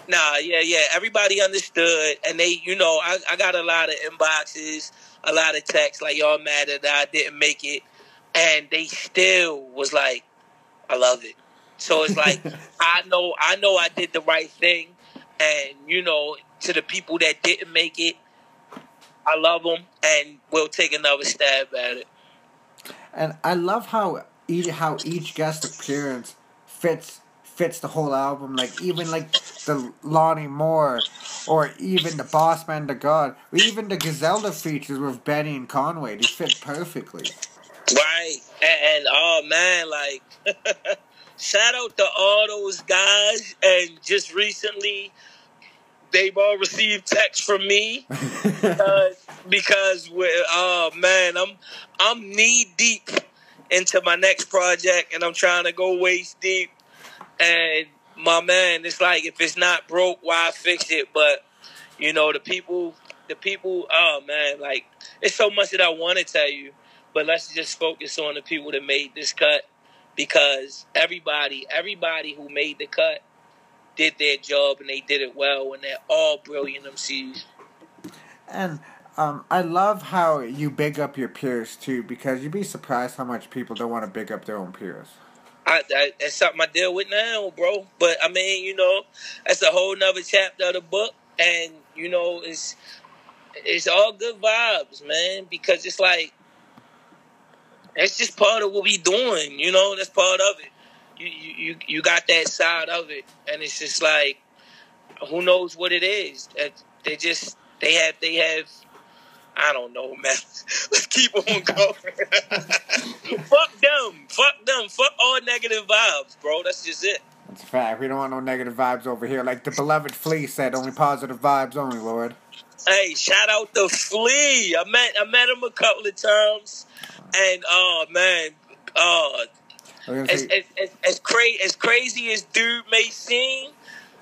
Nah, yeah, yeah. Everybody understood, and they, you know, I, I got a lot of inboxes, a lot of texts like y'all mad that I didn't make it, and they still was like, I love it. So it's like I know, I know, I did the right thing, and you know, to the people that didn't make it, I love them, and we'll take another stab at it. And I love how each how each guest appearance fits fits the whole album. Like even like the Lonnie Moore, or even the Boss Man the God, or even the Griselda features with Benny and Conway. They fit perfectly. Right. And, and oh man, like shout out to all those guys and just recently they've all received text from me uh, because we oh man, I'm I'm knee deep into my next project and I'm trying to go waist deep and my man, it's like if it's not broke, why fix it? But you know, the people the people, oh man, like it's so much that I want to tell you, but let's just focus on the people that made this cut because everybody, everybody who made the cut did their job and they did it well, and they're all brilliant MCs. And um, I love how you big up your peers too, because you'd be surprised how much people don't want to big up their own peers. I, I, that's something I deal with now, bro. But I mean, you know, that's a whole nother chapter of the book, and you know, it's it's all good vibes, man. Because it's like it's just part of what we doing, you know. That's part of it. You you you, got that side of it, and it's just like who knows what it is. That They just they have they have. I don't know, man. Let's keep on going. Fuck them. Fuck them. Fuck all negative vibes, bro. That's just it. That's a fact. We don't want no negative vibes over here. Like the beloved Flee said, only positive vibes only, Lord. Hey, shout out to Flee. I met I met him a couple of times, and oh man, uh, gonna as as as, as, cra- as crazy as dude may seem,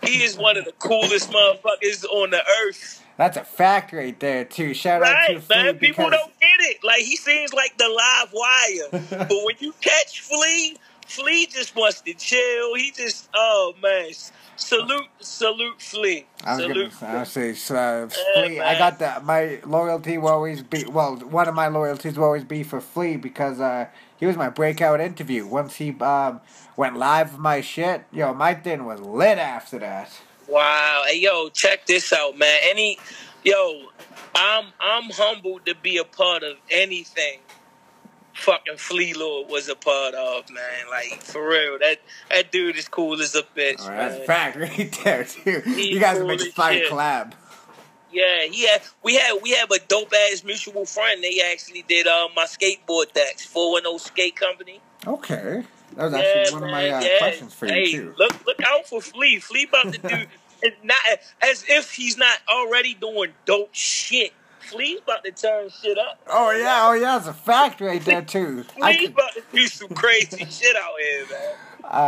he is one of the coolest motherfuckers on the earth. That's a fact right there too. Shout out to Right, Flee man. People because don't get it. Like he seems like the live wire, but when you catch Flee, Flee just wants to chill. He just, oh man, salute, salute Flee. I was Salute. gonna I say, uh, Yeah, Flee. I got that. My loyalty will always be well. One of my loyalties will always be for Flee because uh, he was my breakout interview. Once he um, went live with my shit, yo, my thing was lit after that. Wow. Hey, yo, check this out, man. Any, yo, I'm I'm humbled to be a part of anything. Fucking Flee Lord was a part of, man. Like for real, that that dude is cool as a bitch, right, man. that's fact right there too. He You guys cool make a fire collab. Yeah, had we had we have a dope ass mutual friend. They actually did uh, my skateboard decks, four and O skate company. Okay, that was actually one of my uh, questions for you hey, too. Look look out for Flee. Flee about to do it's not as if he's not already doing dope shit. Flee's about to turn shit up. Oh yeah, oh yeah, it's a fact right there too. I Flee's could, about to do some crazy shit out here, man.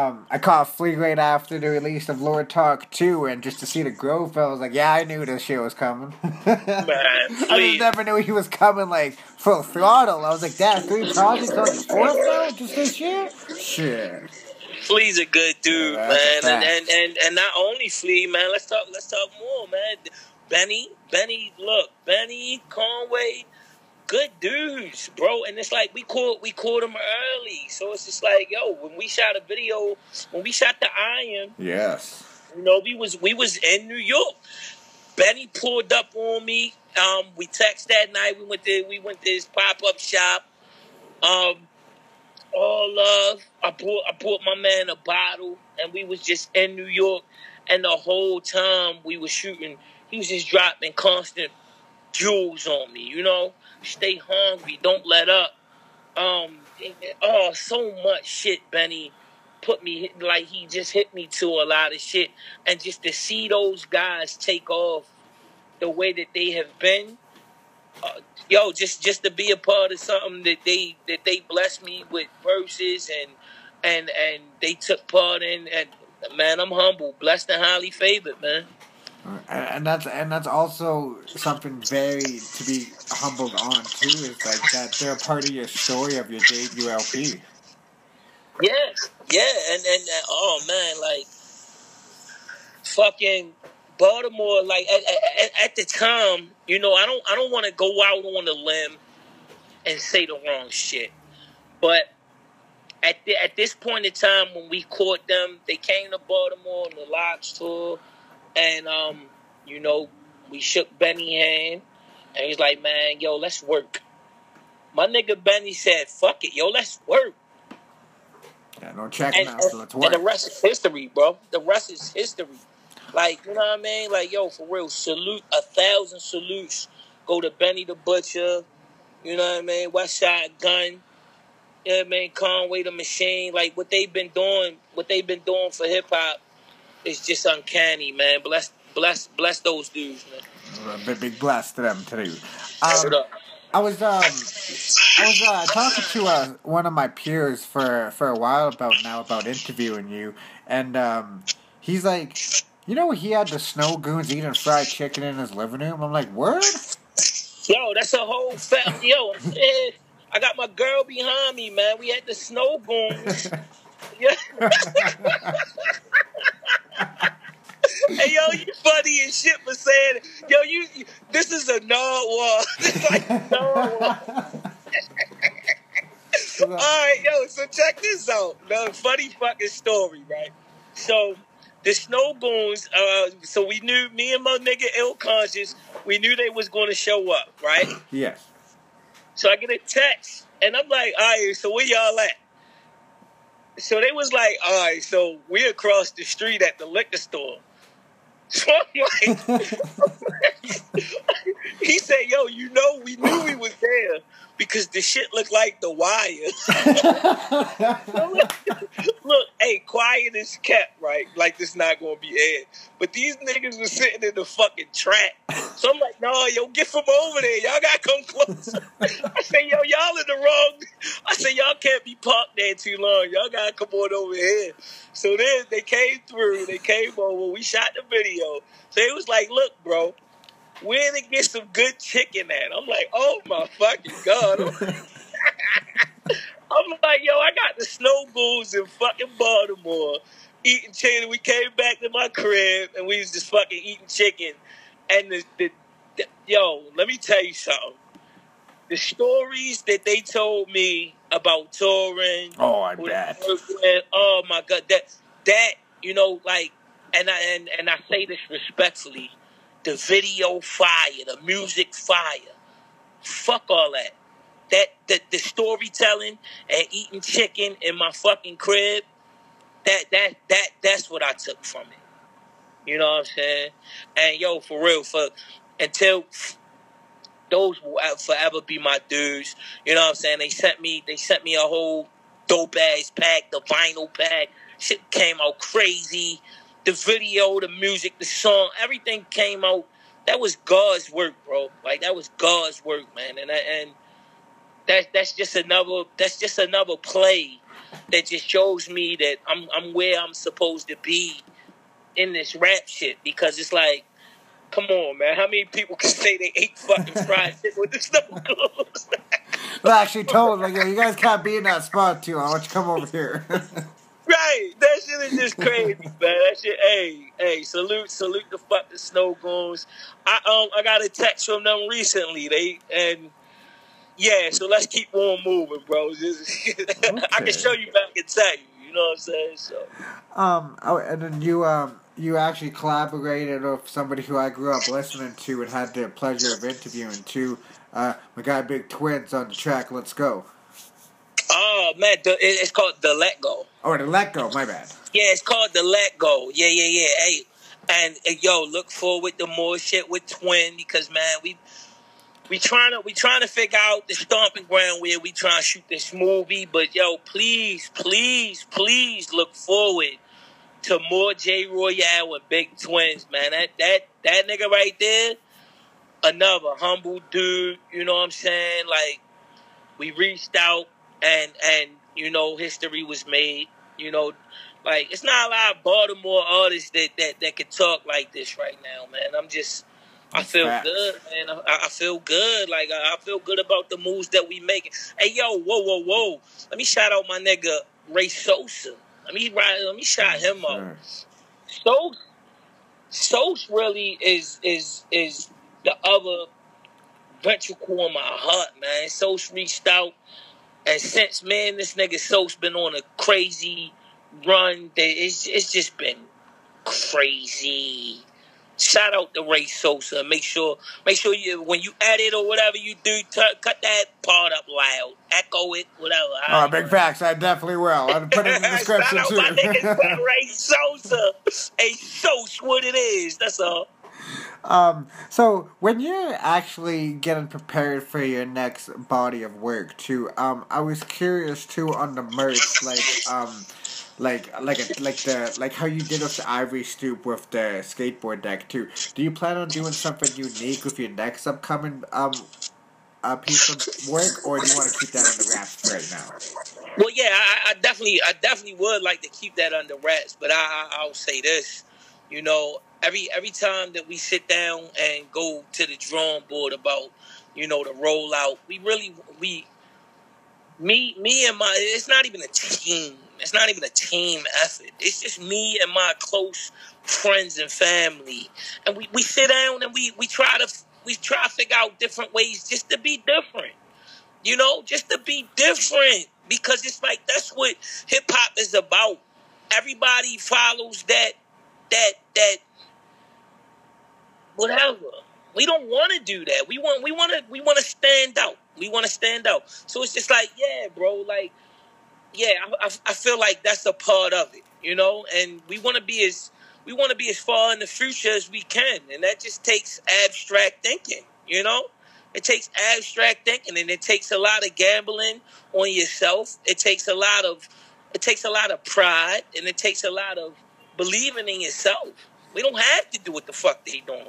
um, I caught Flee right after the release of Lord Talk 2, and just to see the growth, I was like, yeah, I knew this shit was coming. Man, I just never knew he was coming like full throttle. I was like, damn, three projects on the fourth now, just this year? Shit. Flee's a good dude, Yeah, man, and, and and and not only Flee, man. Let's talk. Let's talk more, man. Benny, Benny, look, Benny Conway, good dudes, bro. And it's like we caught we caught them early, so it's just like, yo, when we shot a video, when we shot the Iron, Yes. you know, we was we was in New York. Benny pulled up on me. Um, we texted that night. We went to we went to his pop up shop. Um, all love. I bought I bought my man a bottle, and we was just in New York. And the whole time we was shooting, he was just dropping constant jewels on me. You know, stay hungry, don't let up. Um, oh, so much shit, Benny put me like he just hit me to a lot of shit, and just to see those guys take off the way that they have been, uh, yo, just just to be a part of something that they that they blessed me with verses and and and they took part in, and man, I'm humble, blessed and highly favored, man. And and that's and that's also something very to be humbled on too. Is like that they're a part of your story of your debut LP. Yeah, yeah, and and, and oh man, like fucking Baltimore. Like at, at, at the time, you know, I don't I don't want to go out on a limb and say the wrong shit, but at the, at this point in time when we caught them, they came to Baltimore on the LOX tour, and um, you know, we shook Benny hand, and he's like, "Man, yo, let's work." My nigga Benny said, "Fuck it, yo, let's work." Yeah, no checking and, out, so let's and the rest is history, bro. The rest is history. Like, you know what I mean? Like, yo, for real, salute a thousand salutes. Go to Benny the Butcher, you know what I mean? Westside Gunn, you know what I mean? Conway the Machine. Like what they've been doing, what they've been doing for hip hop is just uncanny, man. Bless bless bless those dudes, man. Big, big bless to them too. Um. I was um, I was uh, talking to uh, one of my peers for for a while about now about interviewing you, and um, he's like, you know, he had the Snowgoons eating fried chicken in his living room. I'm like, word. Yo, that's a whole family. Yo, I got my girl behind me, man. We had the Snowgoons. Yeah. hey yo, you funny as shit for saying, yo, you, you- this is a narwhal. It's like narwhal. All right, yo, so check this out. The funny fucking story, right? So the Snowgoons, uh, so we knew me and my nigga ill conscious, we knew they was gonna show up, right? yes. So I get a text, and I'm like, all right, so where y'all at? So they was like, all right, so we across the street at the liquor store. So I'm like, he said, yo, you know, we knew we was there because the shit looked like the wire. Look, hey, quiet is kept, right? Like this not gonna be aired. But these niggas was sitting in the fucking trap. So I'm like, no, yo, get from over there. Y'all gotta come closer. I say, yo, y'all in the wrong. I say, y'all can't be parked there too long. Y'all gotta come on over here. So then they came through. They came over. We shot the video. So it was like, look, bro, where to get some good chicken at? I'm like, oh my fucking god. I'm like, yo, I got the Snowgoons in fucking Baltimore eating chicken. We came back to my crib and we was just fucking eating chicken. And the, the, the yo, let me tell you something. The stories that they told me about touring, Oh, I bet. with, oh my god, that that you know, like, and I and, and I say this respectfully, the video fire, the music fire, fuck all that. That the, the storytelling and eating chicken in my fucking crib, that that that that's what I took from it. You know what I'm saying? And yo, for real, for until those will forever be my dudes. You know what I'm saying? They sent me they sent me a whole dope ass pack, the vinyl pack. Shit came out crazy. The video, the music, the song, everything came out. That was God's work, bro. Like that was God's work, man. And and that's that's just another that's just another play that just shows me that I'm I'm where I'm supposed to be in this rap shit because it's like, come on, man, how many people can say they ate fucking fried chicken with the snow goes? Well, actually told like, yo, you guys can't be in that spot too. I want you to come over here. right, that shit is just crazy, man. That shit, hey, hey, salute, salute the fucking Snowgoons. I um I got a text from them recently. They and. Yeah, so let's keep on moving, bro. Just- I can show you back and tell you. You know what I'm saying? So um, oh, and then you, um, you actually collaborated with somebody who I grew up listening to and had the pleasure of interviewing too. Uh, my guy Big Twins on the track. Let's go. Oh man, the, it's called the Let Go. Oh, the Let Go. My bad. Yeah, it's called the Let Go. Yeah, yeah, yeah. Hey, and uh, yo, look forward to more shit with Twin because man, we we trying to we trying to figure out the stomping ground where we trying to shoot this movie. But yo, please, please, please look forward to more J Royale with Big Twins, man. That that that nigga right there, another humble dude. You know what I'm saying? Like we reached out and and you know history was made. You know, like it's not a lot of Baltimore artists that that that can talk like this right now, man. I'm just. I feel Facts. good, man. I, I feel good. Like I, I feel good about the moves that we making. Hey, yo, whoa, whoa, whoa! Let me shout out my nigga Ray Sosa. Let me. Let me shout him out. Sure. Sos, Sos really is is is the other ventricle in my heart, man. Sos reached out, and since man, this nigga Sos been on a crazy run. That it's it's just been crazy. Shout out to Ray Sosa. Make sure make sure you when you edit or whatever you do, t- cut that part up loud, echo it, whatever. Oh, big facts. I definitely will. I'll put it in the description Shout out my nigga too. Ray Sosa. Hey, Sos, what it is. That's all. Um, so when you're actually getting prepared for your next body of work too, um, I was curious too on the merch, like um, like like a, like the like how you did with the ivory stoop with the skateboard deck too. Do you plan on doing something unique with your next upcoming um, uh, piece of work, or do you want to keep that on the wraps right now? Well, yeah, I, I definitely, I definitely would like to keep that under wraps. But I, I, I'll say this, you know, every every time that we sit down and go to the drawing board about, you know, the rollout, we really, we, me, me and my, it's not even a team. It's not even a team effort. It's just me and my close friends and family, and we, we sit down and we we try to we try to figure out different ways just to be different you know, just to be different because it's like that's what hip hop is about. Everybody follows that that that whatever. We don't want to do that. We want we want to we want to stand out. We want to stand out. So it's just like, yeah, bro, like yeah, I, I, I feel like that's a part of it, you know, and we want to be as we want to be as far in the future as we can, and that just takes abstract thinking, you know. It takes abstract thinking, and it takes a lot of gambling on yourself. It takes a lot of it takes a lot of pride, and it takes a lot of believing in yourself. We don't have to do what the fuck they doing.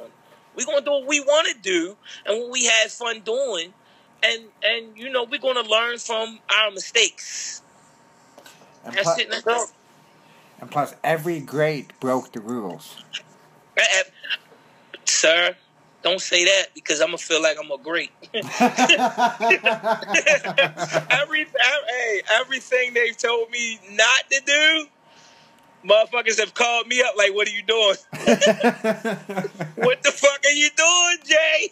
We're gonna do what we want to do, and what we had fun doing, and and you know we're gonna learn from our mistakes. And, That's plus, it. That's and plus, every great broke the rules. Sir, don't say that because I'm gonna feel like I'm a great. Every, hey, everything they've told me not to do, motherfuckers have called me up like, "What are you doing? what the fuck are you doing, Jay?"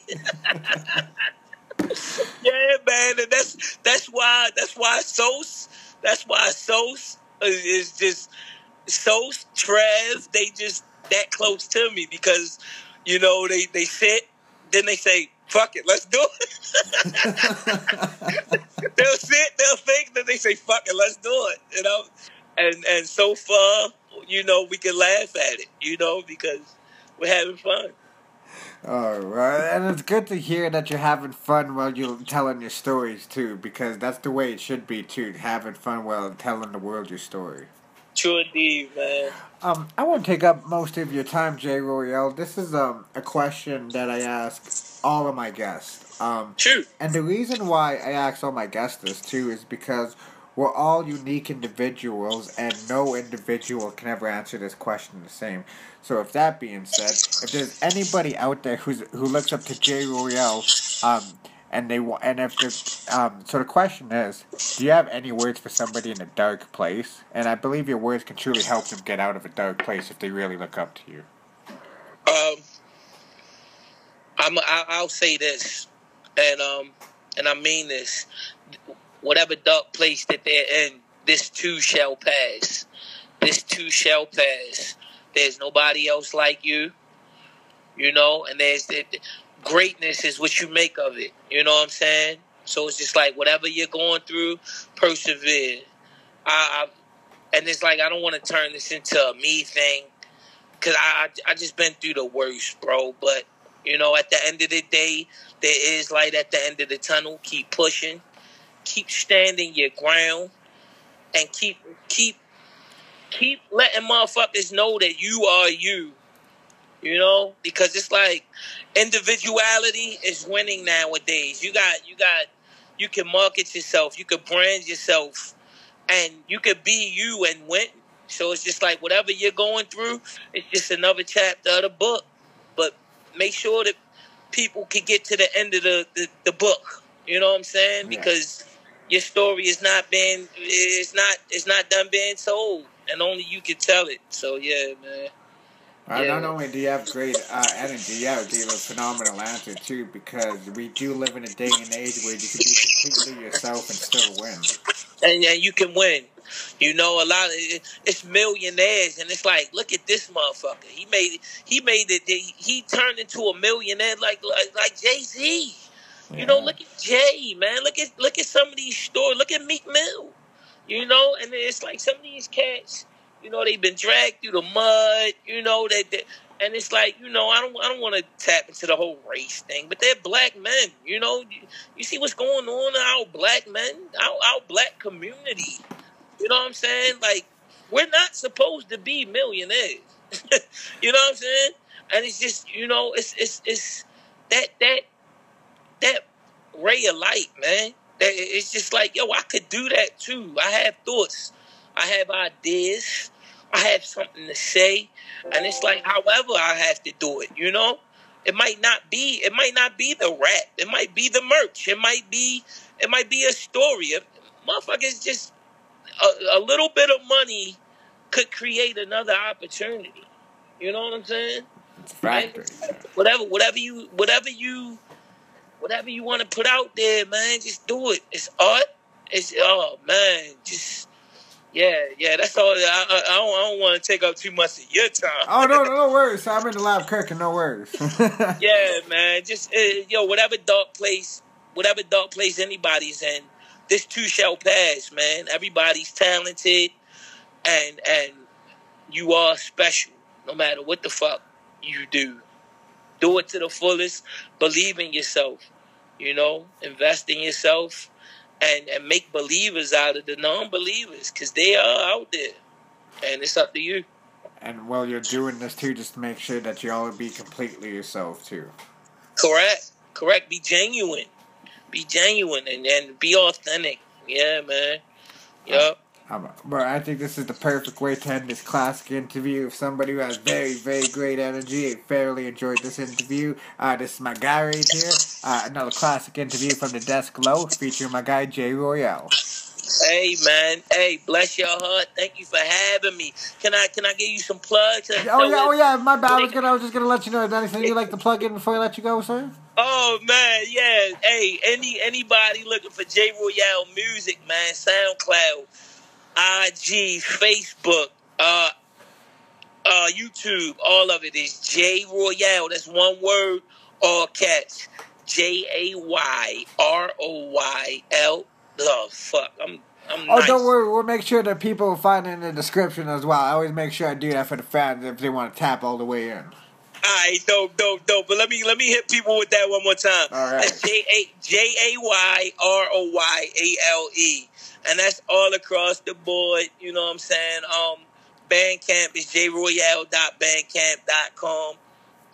yeah, man, and that's that's why that's why Sos, that's why Sos is, is just Sos, Trev, they just that close to me because you know they they sit, then they say, "Fuck it, let's do it." they'll sit, they'll think, then they say, "Fuck it, let's do it," you know. And and so far, you know, we can laugh at it, you know, because we're having fun. All right, and it's good to hear that you're having fun while you're telling your stories too, because that's the way it should be too, having fun while telling the world your story. True indeed, man. Um, I won't take up most of your time, Jay Royale. This is um a question that I ask all of my guests. Um, True. and the reason why I ask all my guests this too is because we're all unique individuals, and no individual can ever answer this question the same. So, if that being said, if there's anybody out there who's who looks up to Jay Royale, um, and they wa- and if um, so the question is, do you have any words for somebody in a dark place? And I believe your words can truly help them get out of a dark place if they really look up to you. Um, I'm I'll say this, and um, and I mean this. Whatever dark place that they're in, this too shall pass. This too shall pass. There's nobody else like you, you know, and there's the, greatness is what you make of it. You know what I'm saying? So it's just like whatever you're going through, persevere. I, I and it's like I don't want to turn this into a me thing because I, I I just been through the worst, bro. But you know, at the end of the day, there is light at the end of the tunnel. Keep pushing, keep standing your ground, and keep keep keep letting motherfuckers know that you are you. You know, because it's like individuality is winning nowadays. You got you got you can market yourself, you can brand yourself, and you could be you and win. So it's just like whatever you're going through, it's just another chapter of the book. But make sure that people can get to the end of the, the, the book. You know what I'm saying? Because your story is not being it's not it's not done being told. And only you can tell it. So yeah, man. Uh, Yeah. Not only do you have great uh, energy, you have a phenomenal answer too, because we do live in a day and age where you can be completely yourself and still win. and, and you can win. You know, a lot of it's millionaires, and it's like, look at this motherfucker. He made it. he made it. He turned into a millionaire like like, like Jay Z. You know, Yeah. look at Jay, man. Look at look at some of these stories. Look at Meek Mill. You know, and it's like some of these cats. You know, they've been dragged through the mud. You know that, that and it's like you know, I don't I don't want to tap into the whole race thing, but they're black men. You know, you, you see what's going on in our black men, our, our black community. You know what I'm saying? Like, we're not supposed to be millionaires. you know what I'm saying? And it's just, you know, it's it's it's that that that ray of light, man. That it's just like, yo, I could do that too. I have thoughts, I have ideas, I have something to say, and it's like, however, I have to do it. You know, it might not be, it might not be the rap, it might be the merch, it might be, it might be a story. If motherfuckers just a, a little bit of money could create another opportunity. You know what I'm saying? Right? Whatever, whatever you, whatever you, whatever you want to put out there, man, just do it. It's art. It's oh man, just yeah, yeah. That's all. I, I, I don't, I don't want to take up too much of your time. Oh no, no, no worries. I'm in the lab cooking. No worries. Yeah, man. Just uh, yo, whatever dark place, whatever dark place anybody's in, this too shall pass, man. Everybody's talented, and and you are special, no matter what the fuck you do. Do it to the fullest. Believe in yourself. You know, invest in yourself, and and make believers out of the non-believers, because they are out there, and it's up to you. and while you're doing this too, just to make sure that you all be completely yourself too. Correct. Correct. Be genuine. Be genuine and, and be authentic. Yeah, man. Yup. Um, but I think this is the perfect way to end this classic interview of somebody who has very, very great energy. I fairly enjoyed this interview. Uh, this is my guy right here. Uh, another classic interview from the desk low, featuring my guy Jay Royale. Hey man, hey, bless your heart. Thank you for having me. Can I can I give you some plugs? Oh yeah, oh yeah. My bad. I was gonna, I was just gonna let you know. Is anything you like to plug in before I let you go, sir? Oh man, yeah. Hey, any anybody looking for J Royale music, man? SoundCloud, IG, Facebook, uh, uh, YouTube. All of it is Jay Royale. That's one word, all caps. J A Y R O Y L. Oh fuck, I'm. I'm Oh, nice. don't worry. We'll make sure that people find it in the description as well. I always make sure I do that for the fans if they want to tap all the way in. Alright, dope, dope, dope. But let me let me hit people with that one more time. All right. That's J A J A Y R O Y A L E. And that's all across the board, you know what I'm saying? Um Bandcamp is jroyale.bandcamp.com.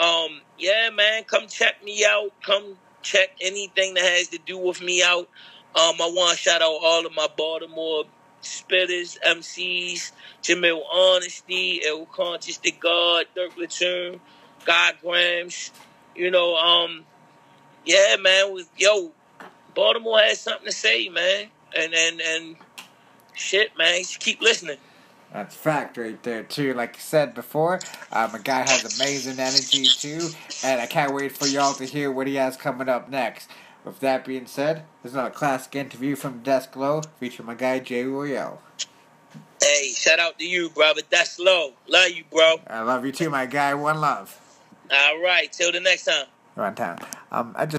Um, yeah, man, come check me out. Come check anything that has to do with me out. Um, I want to shout out all of my Baltimore spitters, MCs, Jamil Honesty, El Conscious to God, Dirk Latoon, God Grams. You know, um, yeah, man, with yo, Baltimore has something to say, man. And and and shit, man, just keep listening. That's fact right there too. Like I said before, um, a guy has amazing energy too, and I can't wait for y'all to hear what he has coming up next. With that being said, this is another classic interview from Desk Low featuring my guy Jay Royale. Hey, shout out to you, brother. That's low. Love you, bro. I love you too, my guy. One love. All right, till the next time. One time. Um, I just.